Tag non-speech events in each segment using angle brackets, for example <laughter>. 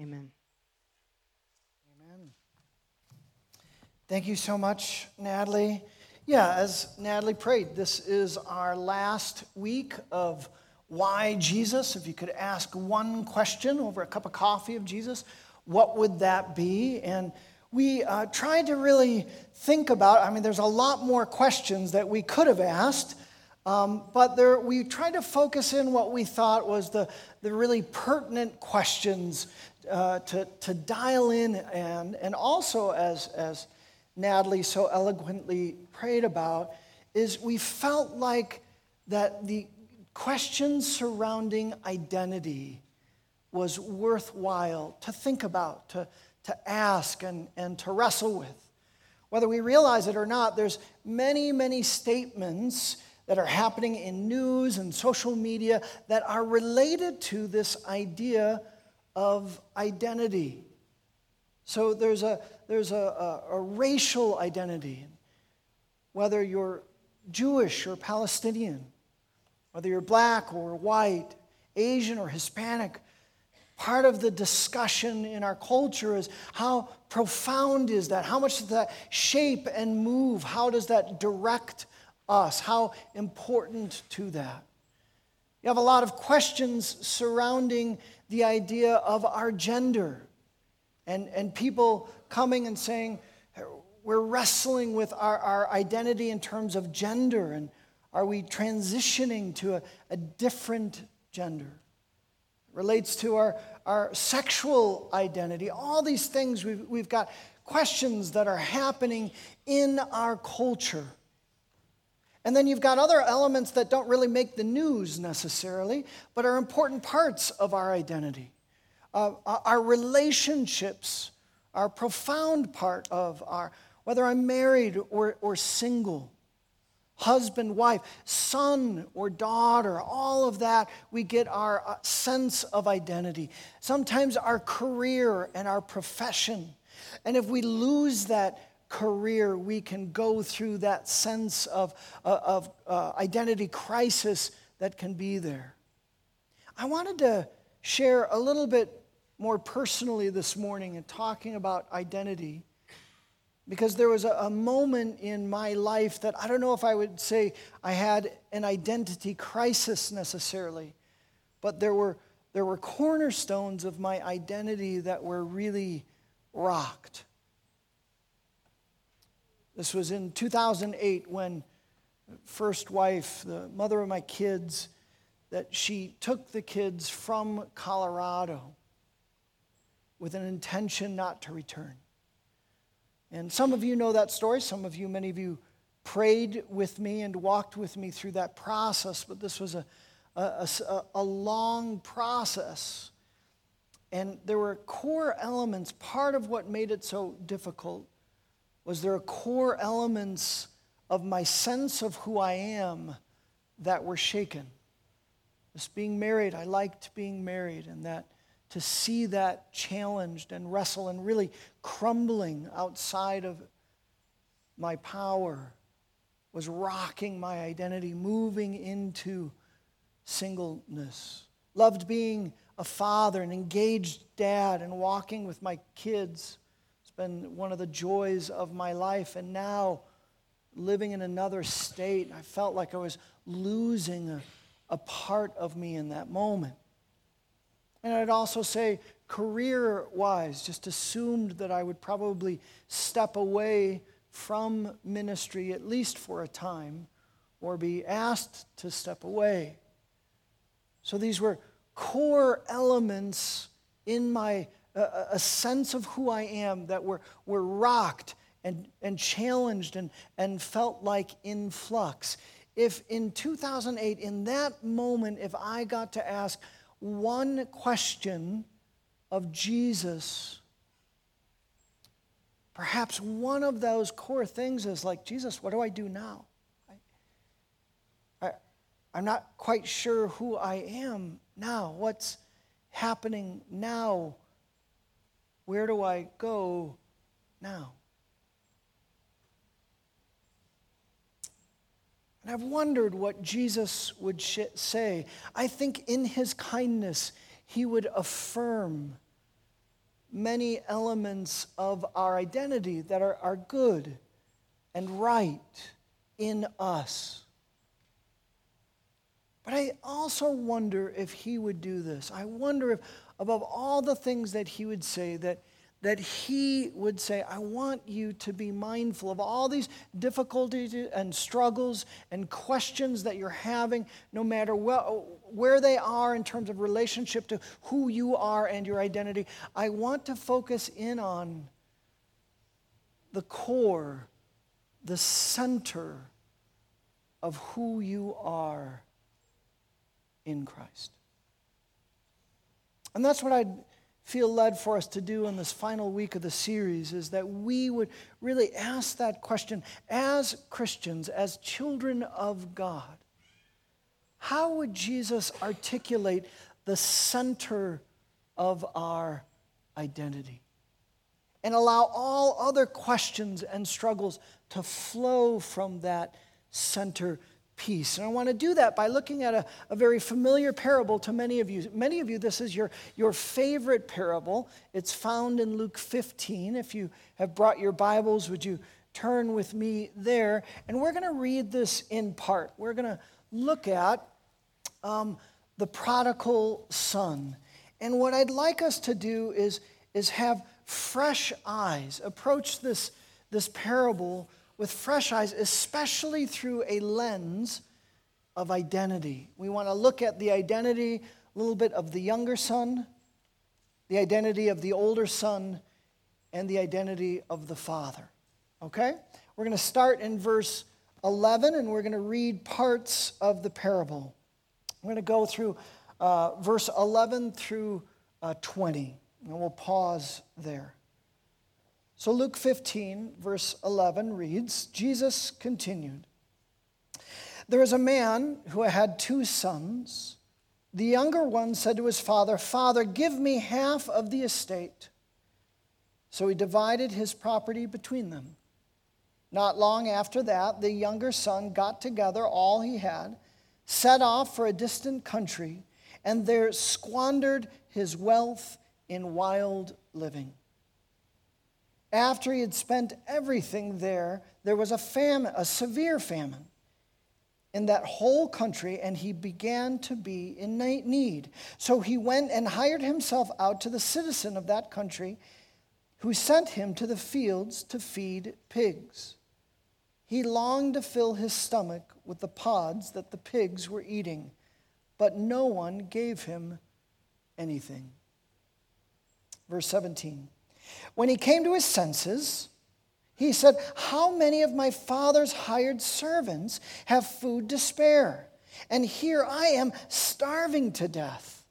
Amen. Amen. Thank you so much, Natalie. Yeah, as Natalie prayed, this is our last week of why Jesus. If you could ask one question over a cup of coffee of Jesus, what would that be? And we uh, tried to really think about, I mean, there's a lot more questions that we could have asked, um, but there, we tried to focus in what we thought was the, the really pertinent questions uh, to, to dial in and, and also, as, as Natalie so eloquently prayed about, is we felt like that the questions surrounding identity was worthwhile to think about, to, to ask, and, and to wrestle with. Whether we realize it or not, there's many, many statements that are happening in news and social media that are related to this idea of identity. So there's a, there's a, a, a racial identity, whether you're Jewish or Palestinian, whether you're black or white, Asian or Hispanic. Part of the discussion in our culture is how profound is that? How much does that shape and move? How does that direct us? How important to that? You have a lot of questions surrounding the idea of our gender and, and people coming and saying, we're wrestling with our, our identity in terms of gender and are we transitioning to a, a different gender? It relates to our, our sexual identity. All these things, we've, we've got questions that are happening in our culture. And then you've got other elements that don't really make the news necessarily, but are important parts of our identity. Uh, our relationships are a profound part of our, whether I'm married or, or single, husband, wife, son or daughter, all of that, we get our uh, sense of identity. Sometimes our career and our profession. And if we lose that career, we can go through that sense of, uh, of uh, identity crisis that can be there. I wanted to share a little bit more personally this morning in talking about identity because there was a, a, moment in my life that I don't know if I would say I had an identity crisis necessarily, but there were, there were cornerstones of my identity that were really rocked. This was in 2008 when first wife, the mother of my kids, that she took the kids from Colorado with an intention not to return. And some of you know that story. Some of you, many of you, prayed with me and walked with me through that process, but this was a, a, a, a long process. And there were core elements. Part of what made it so difficult was there are core elements of my sense of who I am that were shaken. This being married, I liked being married, and that to see that challenged and wrestle and really crumbling outside of my power was rocking my identity, moving into singleness. Loved being a father, an engaged dad, and walking with my kids been one of the joys of my life. And now, living in another state, I felt like I was losing a, a part of me in that moment. And I'd also say, career wise, just assumed that I would probably step away from ministry, at least for a time, or be asked to step away. So these were core elements in my a, sense of who I am that were, were rocked and, and challenged and, and felt like in flux. If in 2008, in that moment, if I got to ask one question of Jesus, perhaps one of those core things is like, Jesus, what do I do now? I, I, I'm not quite sure who I am now. What's happening now? Where do I go now? And I've wondered what Jesus would sh- say. I think in his kindness, he would affirm many elements of our identity that are, are good and right in us. But I also wonder if he would do this. I wonder if, above all the things that he would say, that that he would say, I want you to be mindful of all these difficulties and struggles and questions that you're having, no matter where they are in terms of relationship to who you are and your identity. I want to focus in on the core, the center of who you are in Christ. And that's what I'd feel led for us to do in this final week of the series is that we would really ask that question as Christians, as children of God. How would Jesus articulate the center of our identity? And allow all other questions and struggles to flow from that center peace. And I want to do that by looking at a, a, very familiar parable to many of you. Many of you, this is your, your favorite parable. It's found in Luke 15. If you have brought your Bibles, would you turn with me there? And we're going to read this in part. We're going to look at um, the prodigal son. And what I'd like us to do is, is have fresh eyes, approach this, this parable with fresh eyes, especially through a lens of identity. We want to look at the identity a little bit of the younger son, the identity of the older son, and the identity of the father. Okay? We're going to start in verse 11 and we're going to read parts of the parable. I'm going to go through uh, verse 11 through uh, 20, and we'll pause there. So Luke 15, verse 11 reads Jesus continued There was a man who had two sons. The younger one said to his father, Father, give me half of the estate. So he divided his property between them. Not long after that, the younger son got together all he had, set off for a distant country, and there squandered his wealth in wild living. After he had spent everything there, there was a famine, a severe famine in that whole country, and he began to be in need. So he went and hired himself out to the citizen of that country, who sent him to the fields to feed pigs. He longed to fill his stomach with the pods that the pigs were eating, but no one gave him anything. Verse 17. When he came to his senses, he said, How many of my father's hired servants have food to spare? And here I am starving to death.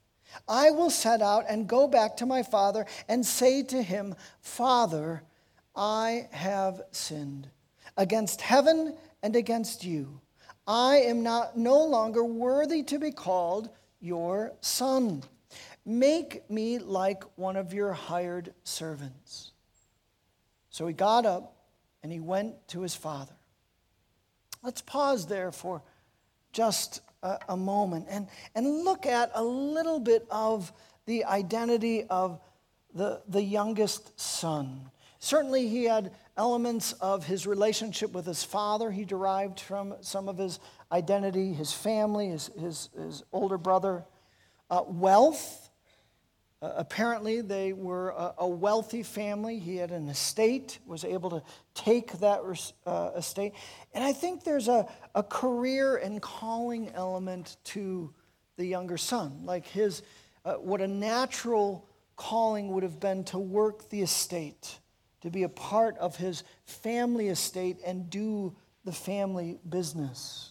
I will set out and go back to my father and say to him, Father, I have sinned against heaven and against you. I am not no longer worthy to be called your son. Make me like one of your hired servants. So he got up and he went to his father. Let's pause there for just a, a, moment and, and look at a little bit of the identity of the, the youngest son. Certainly, he had elements of his relationship with his father. He derived from some of his identity, his family, his, his, his older brother. Uh, wealth, uh, apparently, they were a, a, wealthy family. He had an estate, was able to take that uh, estate. And I think there's a, a career and calling element to the younger son. Like his, uh, what a natural calling would have been to work the estate, to be a part of his family estate and do the family business.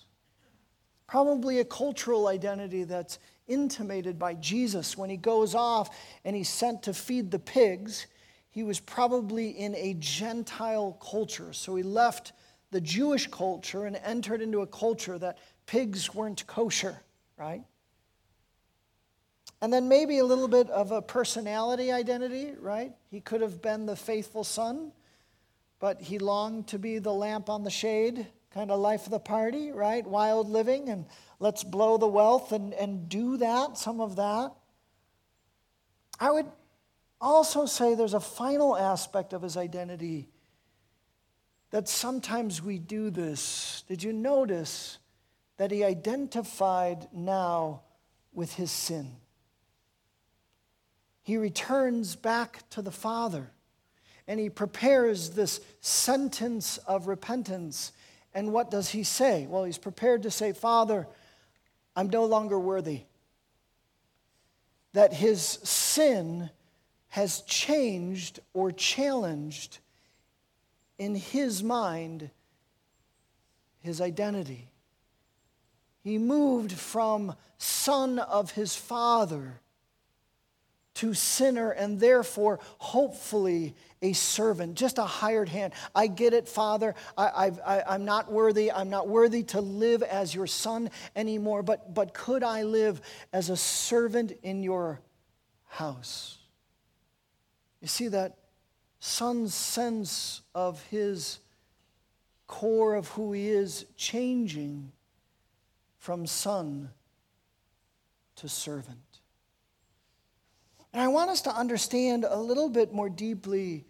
Probably a cultural identity that's intimated by Jesus when he goes off and he's sent to feed the pigs. He was probably in a Gentile culture. So he left the Jewish culture and entered into a culture that pigs weren't kosher, right? And then maybe a little bit of a personality identity, right? He could have been the faithful son, but he longed to be the lamp on the shade kind of life of the party, right? Wild living and let's blow the wealth and, and do that, some of that. I would also say there's a final aspect of his identity that sometimes we do this. Did you notice that he identified now with his sin? He returns back to the Father and he prepares this sentence of repentance. And what does he say? Well, he's prepared to say, Father, I'm no longer worthy. That his sin has changed or challenged in his mind his identity. He moved from son of his father to sinner and therefore, hopefully, a servant, just a hired hand. I get it, Father. I, I, am not worthy. I'm not worthy to live as your son anymore, but, but could I live as a servant in your house? You see that son's sense of his core of who he is changing from son to servant. And I want us to understand a little bit more deeply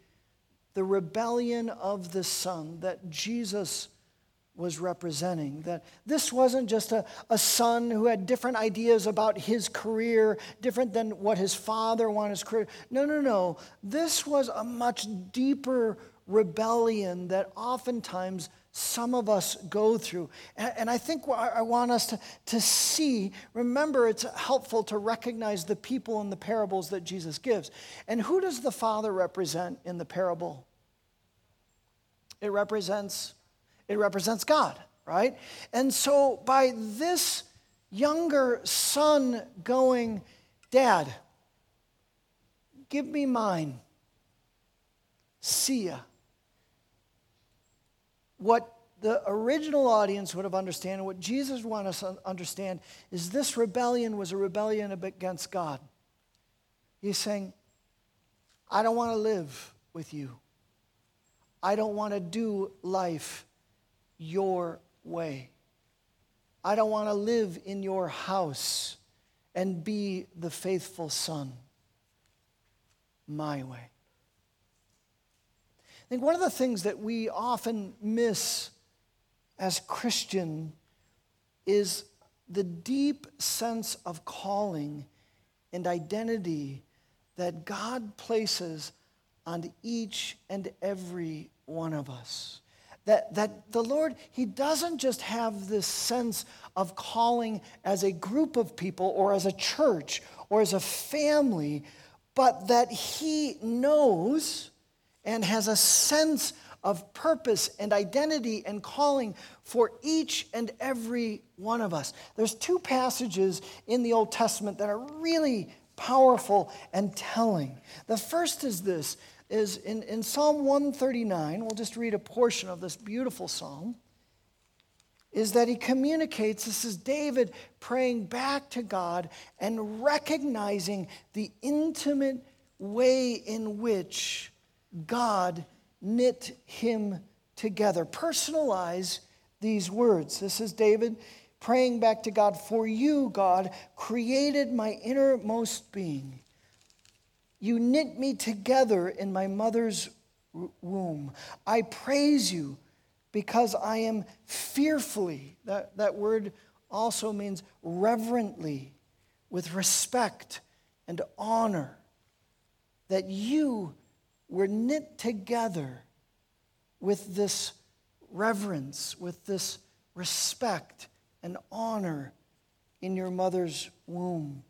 the rebellion of the Son that Jesus was representing. That this wasn't just a, a son who had different ideas about his career, different than what his father wanted his career. No, no, no. This was a much deeper rebellion that oftentimes some of us go through. And, I think I want us to, to see, remember, it's helpful to recognize the people in the parables that Jesus gives. And who does the Father represent in the parable? It represents, it represents God, right? And so by this younger son going, Dad, give me mine. See ya what the original audience would have understood, and what Jesus wanted us to understand, is this rebellion was a rebellion against God. He's saying, I don't want to live with you. I don't want to do life your way. I don't want to live in your house and be the faithful son my way think one of the things that we often miss as Christian is the deep sense of calling and identity that God places on each and every one of us. That, that the Lord, He doesn't just have this sense of calling as a group of people or as a church or as a family, but that He knows and has a sense of purpose and identity and calling for each and every one of us. There's two passages in the Old Testament that are really powerful and telling. The first is this is in, in Psalm 139, we'll just read a portion of this beautiful psalm, is that he communicates, this is David praying back to God and recognizing the intimate way in which God knit him together. Personalize these words. This is David praying back to God For you, God, created my innermost being. You knit me together in my mother's womb. I praise you because I am fearfully, that, that word also means reverently, with respect and honor, that you we're knit together with this reverence, with this respect and honor in your mother's womb.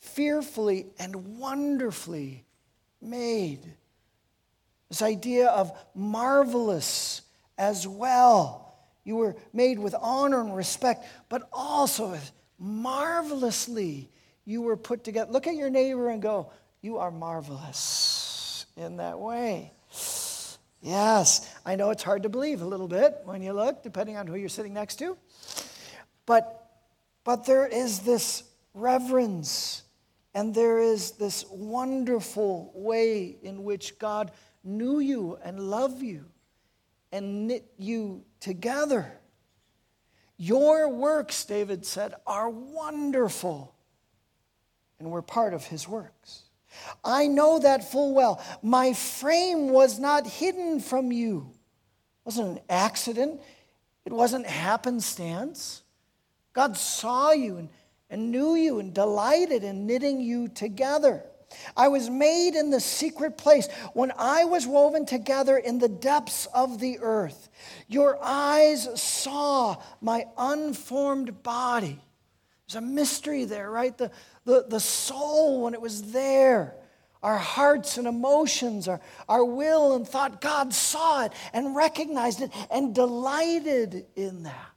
Fearfully and wonderfully made. This idea of marvelous as well. You were made with honor and respect, but also marvelously you were put together. Look at your neighbor and go, You are marvelous in that way. Yes, I know it's hard to believe a little bit when you look, depending on who you're sitting next to. But, but there is this reverence and there is this wonderful way in which God knew you and loved you and knit you together. Your works, David said, are wonderful, and we're part of his works. I know that full well. My frame was not hidden from you. It wasn't an accident, it wasn't happenstance. God saw you and, and knew you and delighted in knitting you together. I was made in the secret place when I was woven together in the depths of the earth. Your eyes saw my unformed body. There's a mystery there, right? The, the, the soul, when it was there, our hearts and emotions, our, our will and thought, God saw it and recognized it and delighted in that.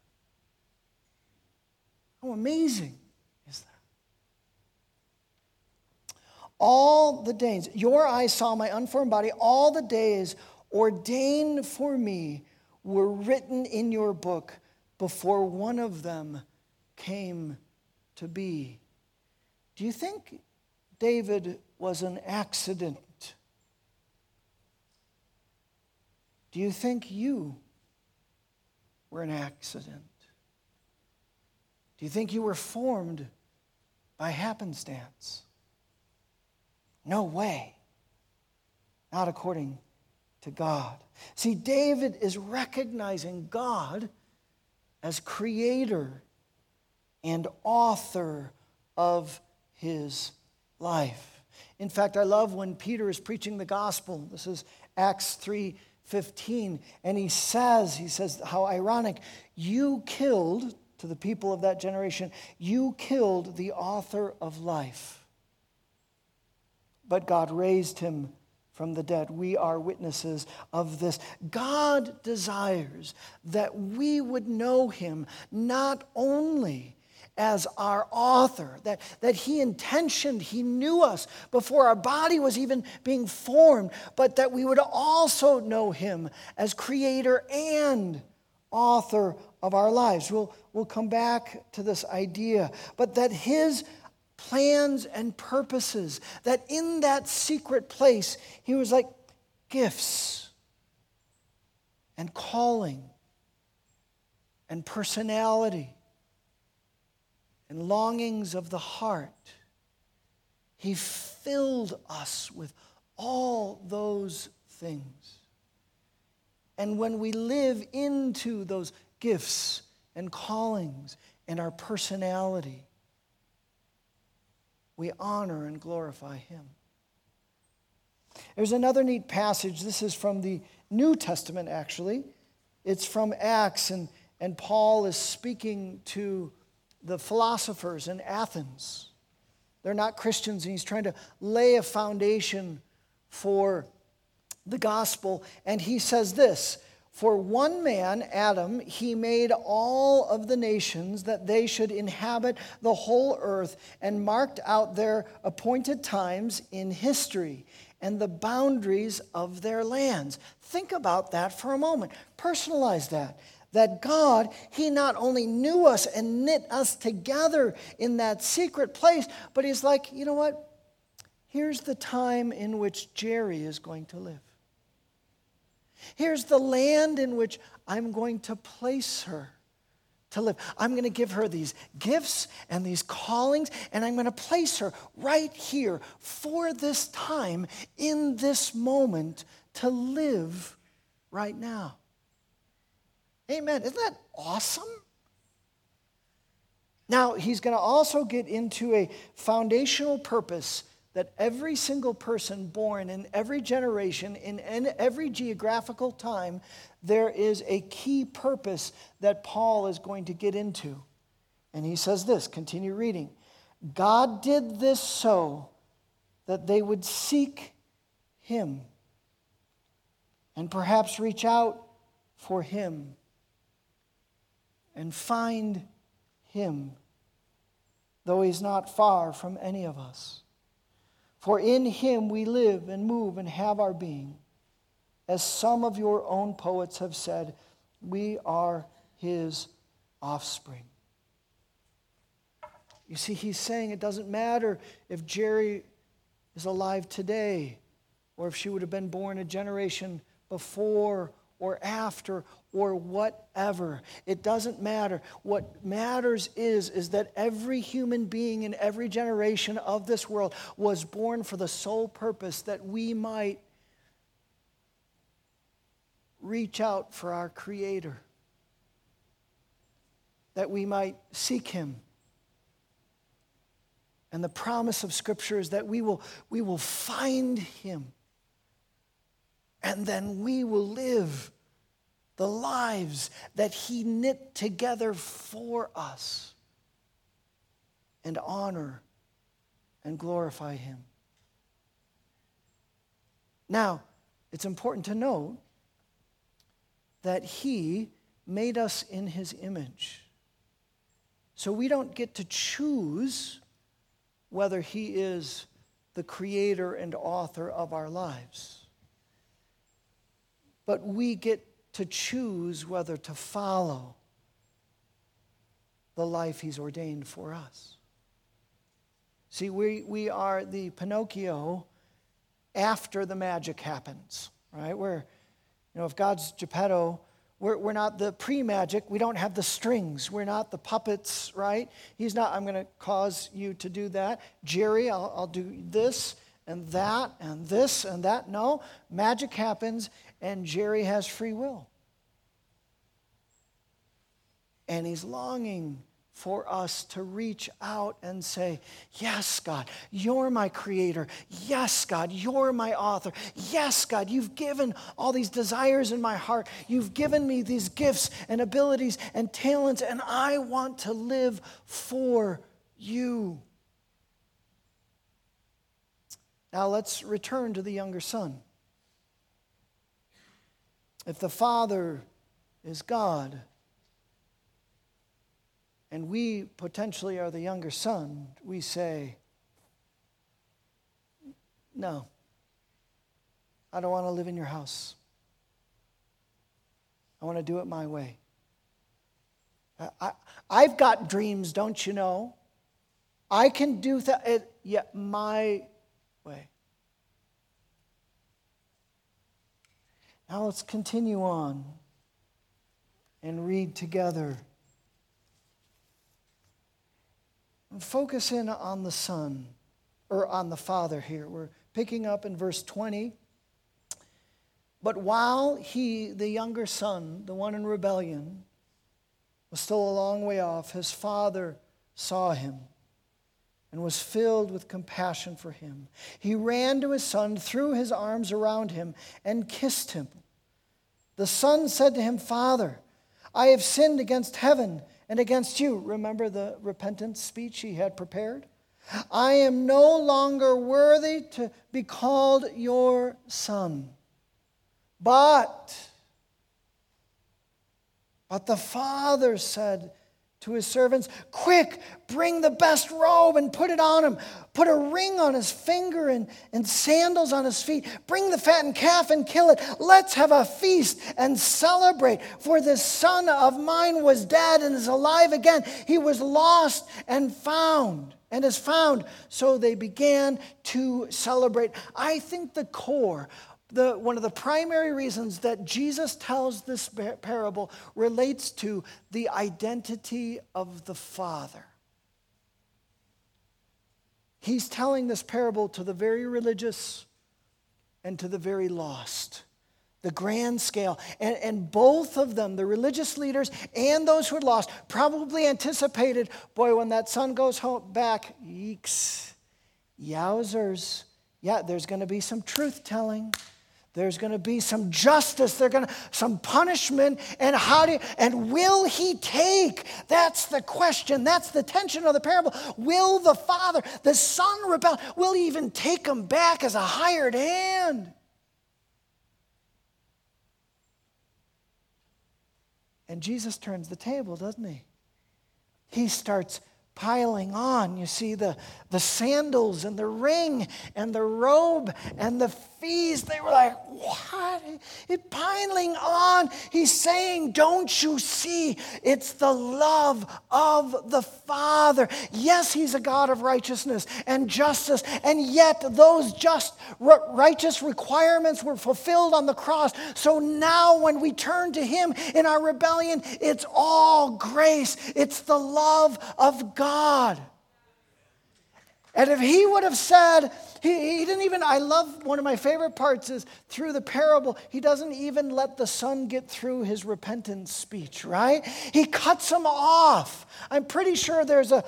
How amazing is that? All the days, your eyes saw my unformed body, all the days ordained for me were written in your book before one of them came to be. Do you think David was an accident? Do you think you were an accident? Do you think you were formed by happenstance? No way. Not according to God. See, David is recognizing God as creator and author of his life. In fact, I love when Peter is preaching the gospel. This is Acts 3 15. And he says, he says, how ironic, you killed, to the people of that generation, you killed the author of life. But God raised him from the dead. We are witnesses of this. God desires that we would know him not only as our author, that, that He intentioned, He knew us before our body was even being formed, but that we would also know Him as Creator and author of our lives. We'll, we'll come back to this idea, but that His plans and purposes, that in that secret place, He was like gifts and calling and personality and longings of the heart. He filled us with all those things. And when we live into those gifts and callings and our personality, we honor and glorify Him. There's another neat passage. This is from the New Testament, actually. It's from Acts, and, and Paul is speaking to the philosophers in Athens. They're not Christians, and he's trying to lay a foundation for the gospel. And he says this For one man, Adam, he made all of the nations that they should inhabit the whole earth and marked out their appointed times in history and the boundaries of their lands. Think about that for a moment. Personalize that that God, He not only knew us and knit us together in that secret place, but He's like, you know what? Here's the time in which Jerry is going to live. Here's the land in which I'm going to place her to live. I'm going to give her these gifts and these callings, and I'm going to place her right here for this time, in this moment, to live right now. Amen. Isn't that awesome? Now, he's going to also get into a foundational purpose that every single person born in every generation, in every geographical time, there is a key purpose that Paul is going to get into. And he says this continue reading. God did this so that they would seek him and perhaps reach out for him and find him, though he's not far from any of us. For in him we live and move and have our being. As some of your own poets have said, we are his offspring. You see, he's saying it doesn't matter if Jerry is alive today or if she would have been born a generation before or after or whatever. It doesn't matter. What matters is, is that every human being in every generation of this world was born for the sole purpose that we might reach out for our Creator, that we might seek Him. And the promise of Scripture is that we will, we will find Him. And then we will live the lives that He knit together for us and honor and glorify Him. Now, it's important to note that He made us in His image. So we don't get to choose whether He is the creator and author of our lives. But we get to choose whether to follow the life He's ordained for us. See, we, we are the Pinocchio after the magic happens, right? We're, you know, if God's Geppetto, we're, we're not the pre magic. We don't have the strings. We're not the puppets, right? He's not, I'm going to cause you to do that. Jerry, I'll, I'll do this and that and this and that. No, magic happens, and Jerry has free will. And he's longing for us to reach out and say, Yes, God, you're my creator. Yes, God, you're my author. Yes, God, you've given all these desires in my heart. You've given me these gifts and abilities and talents, and I want to live for you. Now let's return to the younger son. If the Father is God, and we potentially are the younger son, we say, No, I don't want to live in your house. I want to do it my way. I, have got dreams, don't you know? I can do that yeah, my way. Now let's continue on and read together. And focus in on the Son, or on the Father here. We're picking up in verse 20. But while he, the younger son, the one in rebellion, was still a long way off, his father saw him and was filled with compassion for him. He ran to his son, threw his arms around him, and kissed him. The son said to him, Father, I have sinned against heaven and against you. Remember the repentance speech he had prepared? I am no longer worthy to be called your son. But, but the father said, to his servants, Quick, bring the best robe and put it on him. Put a ring on his finger and, and sandals on his feet. Bring the fattened calf and kill it. Let's have a feast and celebrate. For this son of mine was dead and is alive again. He was lost and found and is found. So they began to celebrate. I think the core the, one of the primary reasons that Jesus tells this parable relates to the identity of the Father. He's telling this parable to the very religious and to the very lost. The grand scale. And, and both of them, the religious leaders and those who had lost, probably anticipated boy, when that son goes home back, yeeks, yowzers. Yeah, there's going to be some truth telling. There's going to be some justice. There's going to some punishment. And how do and will he take? That's the question. That's the tension of the parable. Will the father, the son rebel? Will he even take him back as a hired hand? And Jesus turns the table, doesn't he? He starts piling on. You see the, the sandals and the ring and the robe and the feast. They were like, What? It piling on. He's saying, Don't you see? It's the love of the Father. Yes, He's a God of righteousness and justice, and yet those just righteous requirements were fulfilled on the cross. So now when we turn to Him in our rebellion, it's all grace, it's the love of God. And if he would have said, he, he, didn't even, I love one of my favorite parts is through the parable, he doesn't even let the son get through his repentance speech, right? He cuts him off. I'm pretty sure there's a,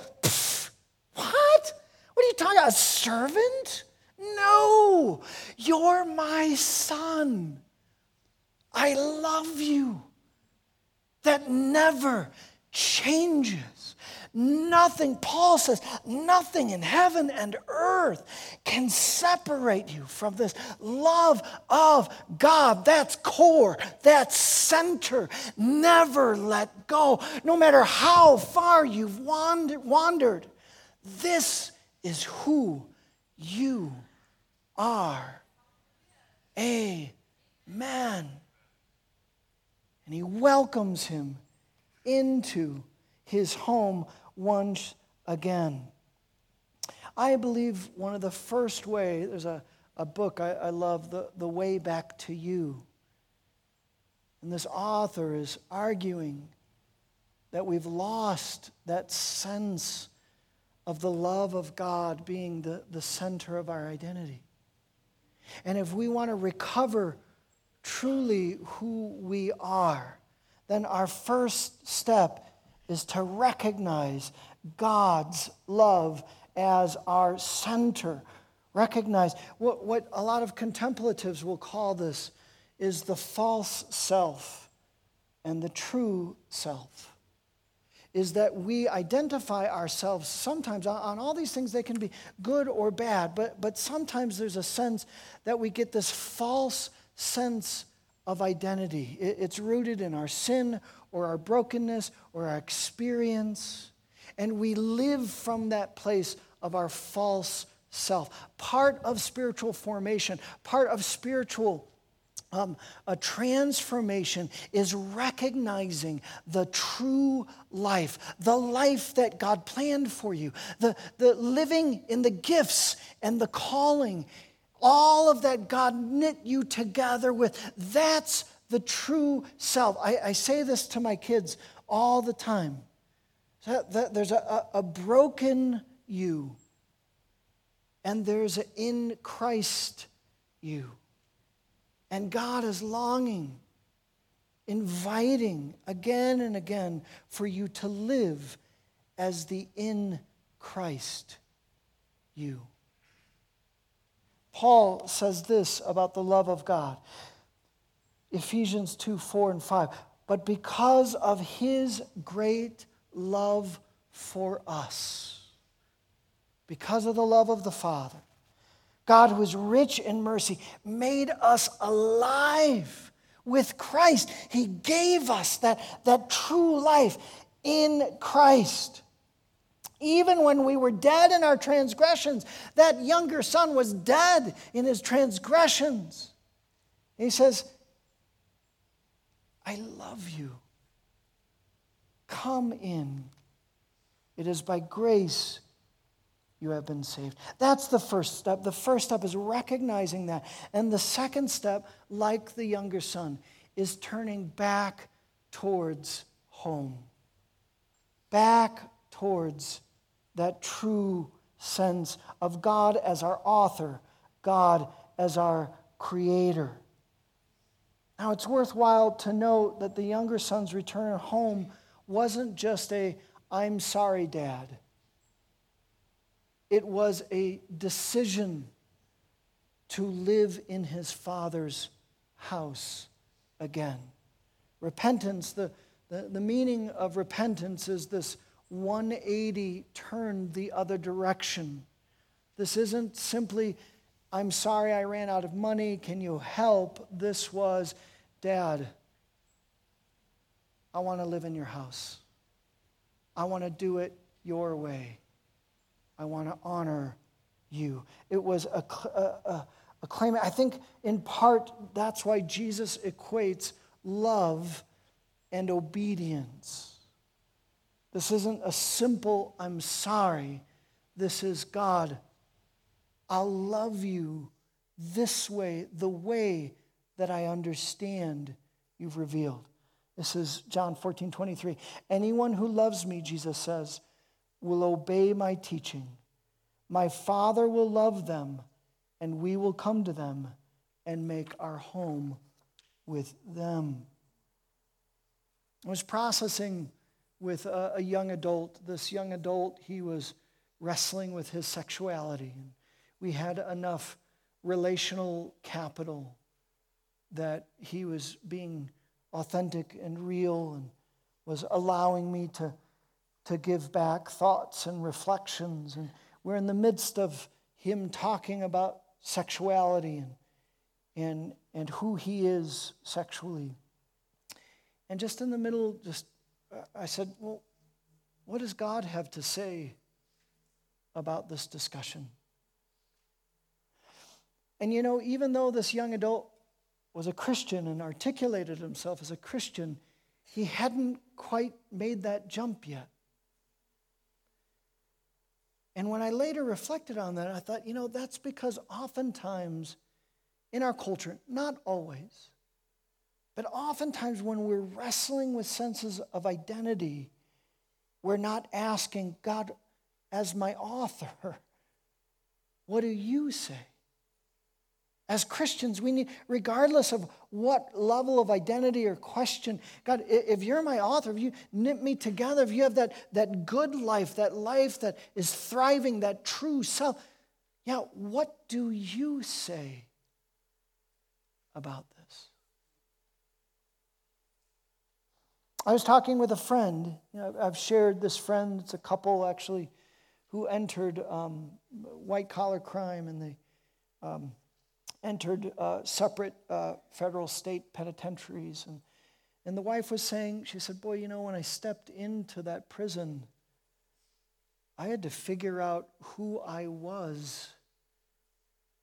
what? What are you talking about? A servant? No, you're my son. I love you. That never changes. Nothing, Paul says, nothing in heaven and earth can separate you from this love of God. That's core, that's center. Never let go. No matter how far you've wandered, this is who you are. Amen. And he welcomes him into his home once again. I believe one of the first way, there's a, a book I, I love, the, the Way Back to You. And this author is arguing that we've lost that sense of the love of God being the, the center of our identity. And if we want to recover truly who we are, then our first step is to recognize God's love as our center. Recognize what, what a lot of contemplatives will call this is the false self and the true self. Is that we identify ourselves sometimes on, on all these things, they can be good or bad, but, but sometimes there's a sense that we get this false sense of identity. It, it's rooted in our sin or our brokenness or our experience. And we live from that place of our false self. Part of spiritual formation, part of spiritual um, a transformation is recognizing the true life, the life that God planned for you, the, the living in the gifts and the calling, all of that God knit you together with. That's the true self. I, I say this to my kids all the time. that There's a, a, broken you, and there's an in Christ you. And God is longing, inviting again and again for you to live as the in Christ you. Paul says this about the love of God. Ephesians 2 4 and 5. But because of his great love for us, because of the love of the Father, God, who is rich in mercy, made us alive with Christ. He gave us that, that true life in Christ. Even when we were dead in our transgressions, that younger son was dead in his transgressions. He says, I love you. Come in. It is by grace you have been saved. That's the first step. The first step is recognizing that. And the second step, like the younger son, is turning back towards home, back towards that true sense of God as our author, God as our creator. Now, it's worthwhile to note that the younger son's return home wasn't just a, I'm sorry, dad. It was a decision to live in his father's house again. Repentance, the, the, the meaning of repentance is this 180 turn the other direction. This isn't simply I'm sorry I ran out of money. Can you help? This was, Dad, I want to live in your house. I want to do it your way. I want to honor you. It was a, a, a acclaim it. I think in part that's why Jesus equates love and obedience. This isn't a simple, I'm sorry. This is God, I'll love you this way, the way that I understand you've revealed. This is John 14, 23. Anyone who loves me, Jesus says, will obey my teaching. My Father will love them, and we will come to them and make our home with them. I was processing with a, a young adult. This young adult, he was wrestling with his sexuality. And we had enough relational capital that he was being authentic and real and was allowing me to, to give back thoughts and reflections. And we're in the midst of him talking about sexuality and, and, and who he is sexually. And just in the middle, just uh, I said, Well, what does God have to say about this discussion? And you know, even though this young adult was a Christian and articulated himself as a Christian, he hadn't quite made that jump yet. And when I later reflected on that, I thought, you know, that's because oftentimes in our culture, not always, but oftentimes when we're wrestling with senses of identity, we're not asking, God, as my author, <laughs> what do you say? As Christians, we need, regardless of what level of identity or question, God, if you're my author, if you knit me together, if you have that, that good life, that life that is thriving, that true self, yeah, what do you say about this? I was talking with a friend. You know, I've shared this friend, it's a couple actually, who entered um, white collar crime and they. Um, entered uh, separate uh, federal state penitentiaries. And, and the wife was saying, she said, Boy, you know, when I stepped into that prison, I had to figure out who I was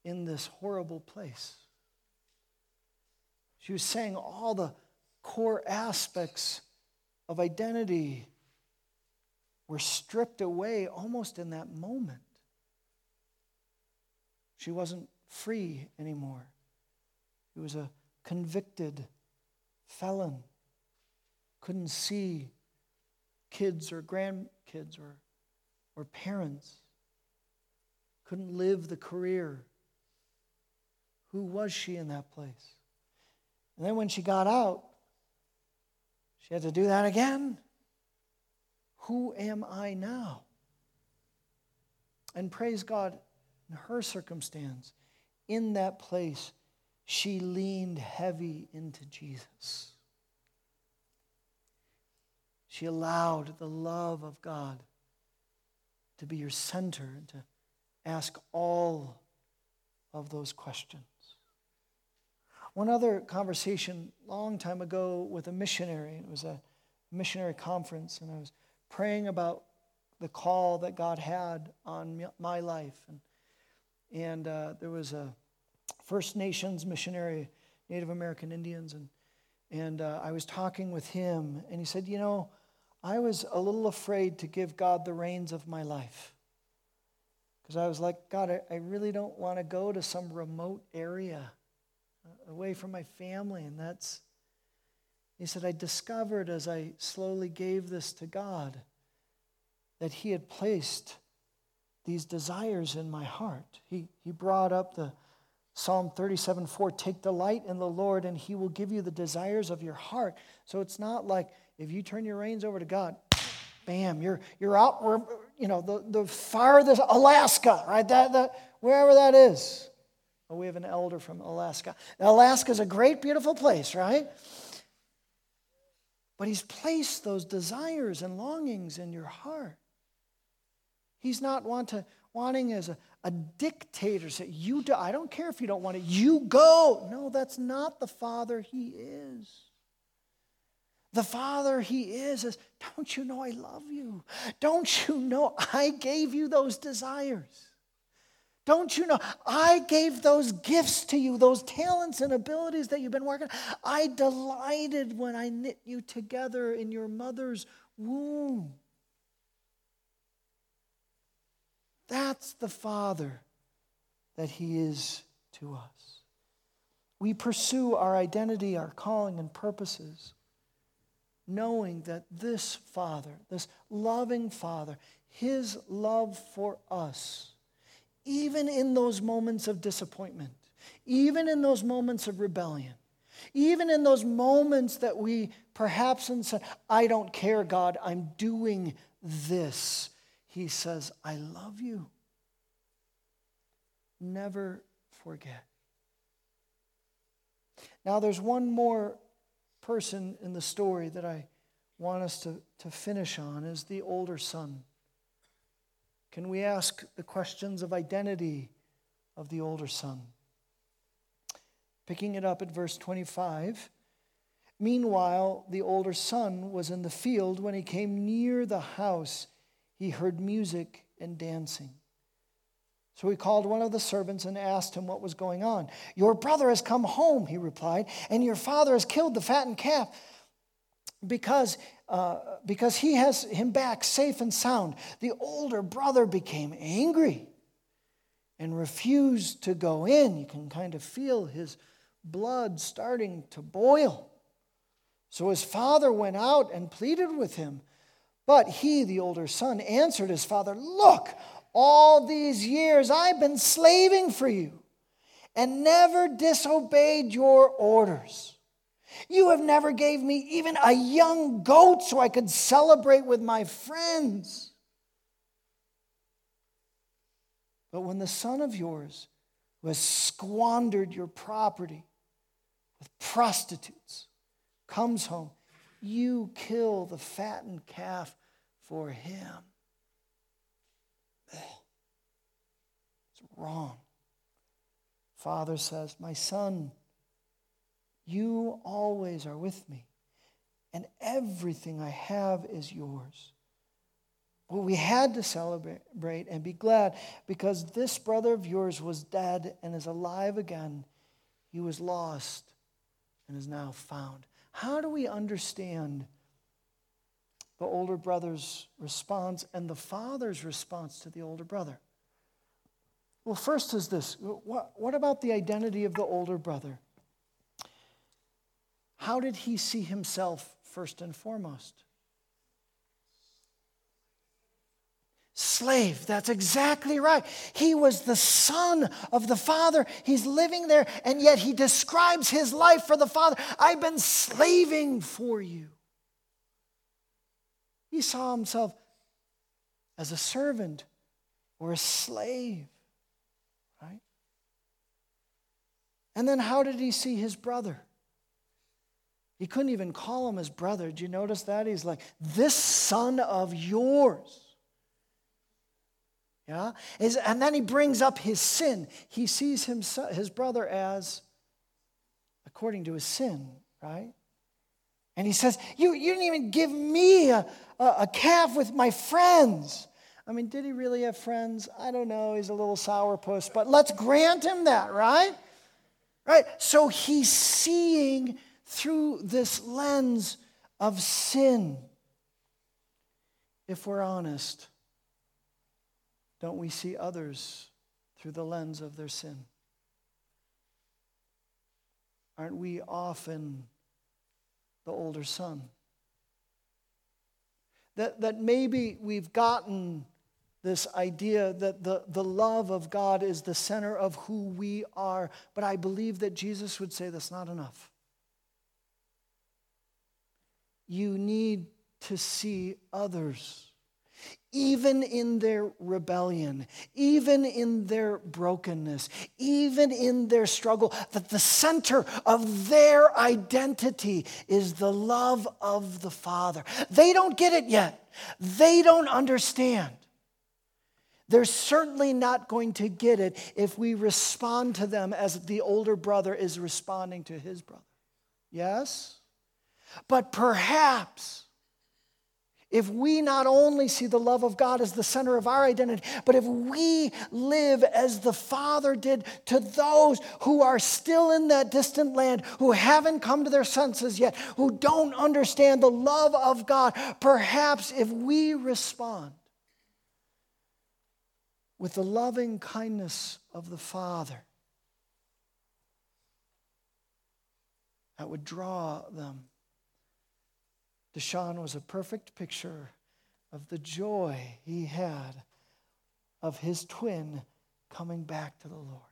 in this horrible place. She was saying all the core aspects of identity were stripped away almost in that moment. She wasn't free anymore. He was a convicted felon, couldn't see kids or grandkids or, or parents, couldn't live the career. Who was she in that place? And then when she got out, she had to do that again. Who am I now? And praise God, in her circumstance, in that place, she leaned heavy into Jesus. She allowed the love of God to be your center and to ask all of those questions. One other conversation long time ago with a missionary, it was a missionary conference, and I was praying about the call that God had on my life. And and uh, there was a First Nations missionary, Native American Indians, and, and uh, I was talking with him, and he said, You know, I was a little afraid to give God the reins of my life. Because I was like, God, I, I really don't want to go to some remote area uh, away from my family. And that's, he said, I discovered as I slowly gave this to God that He had placed these desires in my heart. He, he brought up the Psalm 37 4 Take delight in the Lord, and he will give you the desires of your heart. So it's not like if you turn your reins over to God, bam, you're, you're out, you know, the, the farthest, Alaska, right? That, that, wherever that is. Oh, we have an elder from Alaska. Alaska is a great, beautiful place, right? But he's placed those desires and longings in your heart. He's not want to, wanting is a, a dictator say, You do, I don't care if you don't want it, you go. No, that's not the Father He is. The Father He is is, Don't you know I love you? Don't you know I gave you those desires? Don't you know? I gave those gifts to you, those talents and abilities that you've been working. I delighted when I knit you together in your mother's womb. That's the Father that He is to us. We pursue our identity, our calling, and purposes, knowing that this Father, this loving Father, His love for us, even in those moments of disappointment, even in those moments of rebellion, even in those moments that we perhaps say, I don't care, God, I'm doing this. He says, I love you. Never forget. Now, there's one more person in the story that I want us to, to finish on is the older son. Can we ask the questions of identity of the older son? Picking it up at verse 25. Meanwhile, the older son was in the field. When he came near the house, he heard music and dancing. So he called one of the servants and asked him what was going on. Your brother has come home, he replied, and your father has killed the fattened calf because, uh, because he has him back safe and sound. The older brother became angry and refused to go in. You can kind of feel his blood starting to boil. So his father went out and pleaded with him. But he, the older son, answered his father, Look, all these years I've been slaving for you and never disobeyed your orders. You have never gave me even a young goat so I could celebrate with my friends. But when the son of yours who has squandered your property with prostitutes comes home, you kill the fattened calf for him. It's wrong. Father says, My son, you always are with me, and everything I have is yours. Well, we had to celebrate and be glad because this brother of yours was dead and is alive again. He was lost and is now found. How do we understand the older brother's response and the father's response to the older brother? Well, first is this what, what about the identity of the older brother? How did he see himself first and foremost? Slave, that's exactly right. He was the son of the father. He's living there, and yet he describes his life for the father. I've been slaving for you. He saw himself as a servant or a slave, right? And then how did he see his brother? He couldn't even call him his brother. Did you notice that? He's like, This son of yours. Yeah? And then he brings up his sin. He sees himself, his brother as according to his sin, right? And he says, You, you didn't even give me a, a, a calf with my friends. I mean, did he really have friends? I don't know. He's a little sourpuss, but let's grant him that, right? Right? So he's seeing through this lens of sin. If we're honest, don't we see others through the lens of their sin? Aren't we often the older son? That, that maybe we've gotten this idea that the, the love of God is the center of who we are, but I believe that Jesus would say that's not enough. You need to see others even in their rebellion, even in their brokenness, even in their struggle, that the center of their identity is the love of the Father. They don't get it yet, they don't understand. They're certainly not going to get it if we respond to them as the older brother is responding to his brother. Yes? But perhaps if we not only see the love of God as the center of our identity, but if we live as the Father did to those who are still in that distant land, who haven't come to their senses yet, who don't understand the love of God, perhaps if we respond with the loving kindness of the Father, that would draw them Deshaun was a perfect picture of the joy he had of his twin coming back to the Lord.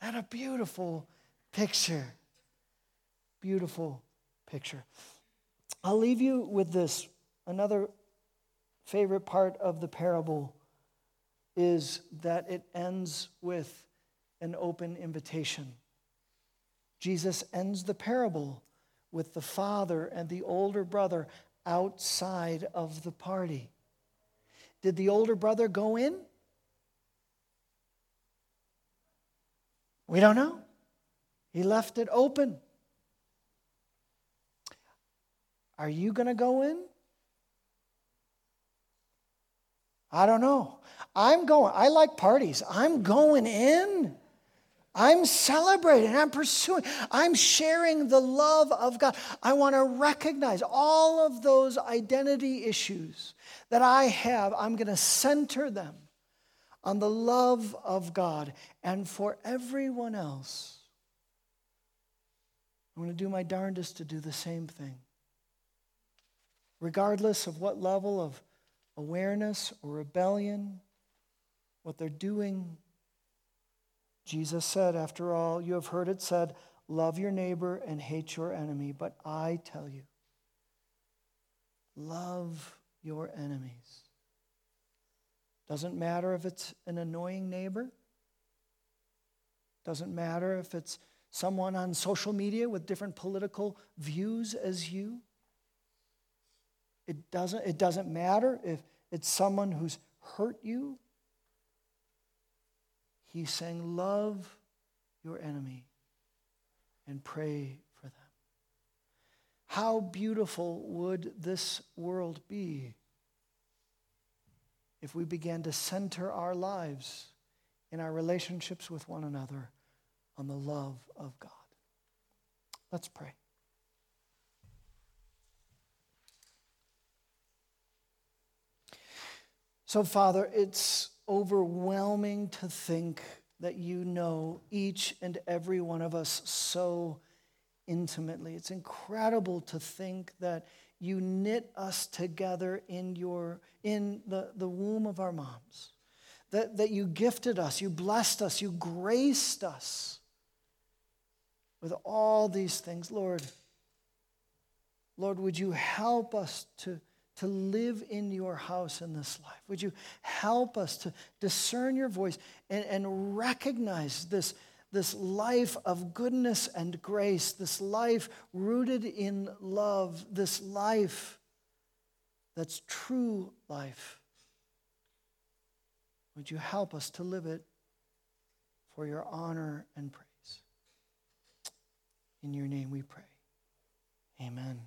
That a beautiful picture. Beautiful picture. I'll leave you with this. Another favorite part of the parable is that it ends with an open invitation. Jesus ends the parable with the father and the older brother outside of the party. Did the older brother go in? We don't know. He left it open. Are you going to go in? I don't know. I'm going. I like parties. I'm going in. I'm celebrating, I'm pursuing, I'm sharing the love of God. I want to recognize all of those identity issues that I have. I'm going to center them on the love of God. And for everyone else, I'm going to do my darndest to do the same thing. Regardless of what level of awareness or rebellion, what they're doing Jesus said, After all, you have heard it said, Love your neighbor and hate your enemy. But I tell you, love your enemies. Doesn't matter if it's an annoying neighbor. Doesn't matter if it's someone on social media with different political views as you. It doesn't, it doesn't matter if it's someone who's hurt you He's saying, Love your enemy and pray for them. How beautiful would this world be if we began to center our lives in our relationships with one another on the love of God? Let's pray. So, Father, it's overwhelming to think that you know each and every one of us so intimately. It's incredible to think that you knit us together in, your, in the, the womb of our moms, that, that you gifted us, you blessed us, you graced us with all these things. Lord, Lord, would you help us to to live in your house in this life. Would you help us to discern your voice and, and recognize this, this life of goodness and grace, this life rooted in love, this life that's true life? Would you help us to live it for your honor and praise? In your name we pray. Amen.